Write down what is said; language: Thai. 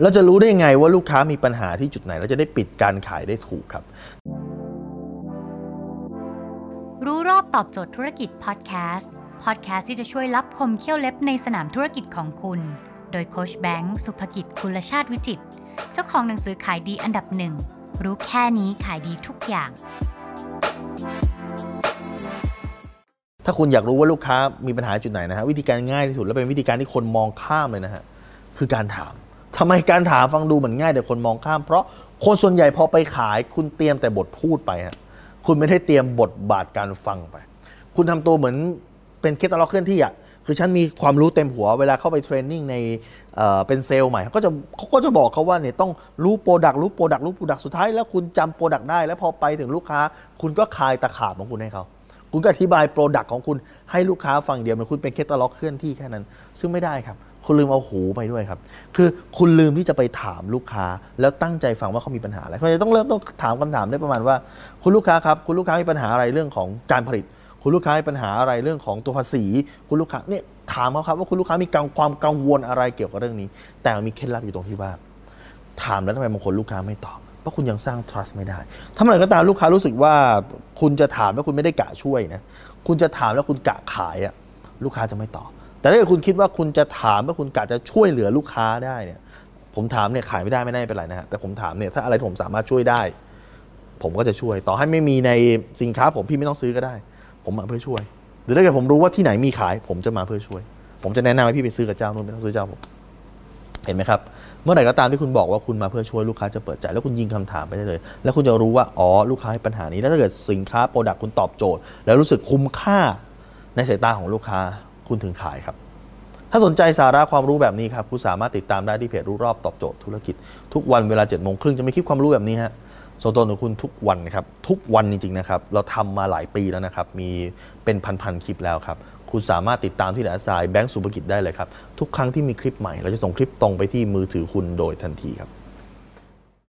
เราจะรู้ได้ไงว่าลูกค้ามีปัญหาที่จุดไหน เราจะได้ปิดการขายได้ถูกครับ รู้รอบตอบโจทย์ธุรกิจพอดแคสต์พอดแคสต์ที่จะช่วยรับคมเขี้ยวเล็บในสนามธุรกิจของคุณ โดยโคชแบงค์สุภกิจคุลชาติวิจิตรเจ้าของหนังสือขายดีอันดับหนึ่งรู้แค่นี้ขายดีทุกอย่าง ถ้าคุณอยากรู้ว่าลูกค้ามีปัญหาจุดไหนนะฮะวิธีการง่ายที่สุดและเป็นวิธีการที่คนมองข้ามเลยนะฮะคือการถามทำไมการถามฟังดูเหมือนง่ายแต่คนมองข้าม เพราะคนส่วนใหญ่พอไปขาย คุณเตรียมแต่บทพูดไปฮะคุณไม่ได้เตรียมบทบาทการฟังไป คุณทำตัวเหมือนเป็นแคตตาล็อกเคลื่อนที่อะคือฉันมีความรู้เต็มหัวเวลาเข้าไป training ในเป็นเซลส์ใหม่เขาก็จะเขาก็จะบอกเขาว่าเนี่ยต้องรู้ product รู้ product รู้ product สุดท้ายแล้วคุณจำ product ได้ แล้วพอไปถึงลูกค้า คุณก็คายตะขาบของคุณให้เขาคุณก็อธิบาย product ของคุณให้ลูกค้าฟังเดียวเหมันคุณเป็นแคตตาล็อกเคลื่อนที่แค่นั้น ซึ่งไม่ได้ครับ คุณลืมเอาหูไปด้วยครับ คือคุณลืมที่จะไปถามลูกค้า แล้วตั้งใจฟังว่าเขามีปัญหาอะไรคุณจะต้องเริ่มต้องถามคำถามได้ประมาณว่า คุณลูกค้าครับ คุณลูกค้ามีปัญหาอะไรเรื่องของการผลิต คุณลูกค้ามีปัญหาอะไรเรื่องของตัวภาษี คุณลูกค้าเนี่ยถามเขาครับว่าคุณลูกค้ามีความกังวลอะไรเกี่ยวกับเรื่องนี้ แต่มีเคล็ดลับอยู่ตรงที่ว่า ถามแล้วทำไมบางคนลูกค้าไม่ตอบเพราะคุณยังสร้าง trust ไม่ได้ ถ้าเมื่อไหร่ก็ตามลูกค้ารู้สึกว่า คุณจะถามแล้วคุณไม่ได้กะช่วยนะ คุณจะถามแล้วคุณกะขายอะลูกค้าจะไม่ตอบ แต่ถ้าเกิดคุณคิดว่าคุณจะถามแล้วคุณกะจะช่วยเหลือลูกค้าได้เนี่ย ผมถามเนี่ยขายไม่ได้ไม่ได้เป็นไรนะฮะแต่ผมถามเนี่ยถ้าอะไรผมสามารถช่วยได้ ผมก็จะช่วย ต่อให้ไม่มีในสินค้า ผมพี่ไม่ต้องซื้อก็ได้ ผมมาเพื่อช่วย หรือถ้าเกิดผมรู้ว่าที่ไหนมีขาย ผมจะมาเพื่อช่วย ผมจะแนะนำให้พี่ไปซื้อกับเจ้านู้นไม่ต้องซื้อเจ้าผมเห็นไหมครับ เมื่อไหร่ก็ตามที่คุณบอกว่าคุณมาเพื่อช่วยลูกค้าจะเปิดใจ แล้วคุณยิงคำถามไปได้เลย แล้วคุณจะรู้ว่าอ๋อลูกค้ามีปัญหานี้แล้วถ้าเกิดสินค้าโปรดักคุณตอบโจทย์ แล้วรู้สึกคุ้มค่าในสายตาของลูกค้า คุณถึงขายครับ ถ้าสนใจสาระความรู้แบบนี้ครับคุณสามารถติดตามได้ที่เพจรู้รอบตอบโจทย์ธุรกิจ ทุกวันเวลา7จ็ดโมงครึ่งจะมีคลิปความรู้แบบนี้ฮะส่งตรงถึงคุณทุกวันครับทุกวันจริงๆนะครับเราทำมาหลายปีแล้วนะครับมีเป็นพันๆคลิปแล้วครับคุณสามารถติดตามที่แอสไซแบงก์สุภกิจได้เลยครับทุกครั้งที่มีคลิปใหม่เราจะส่งคลิปตรงไปที่มือถือคุณโดยทันทีครับ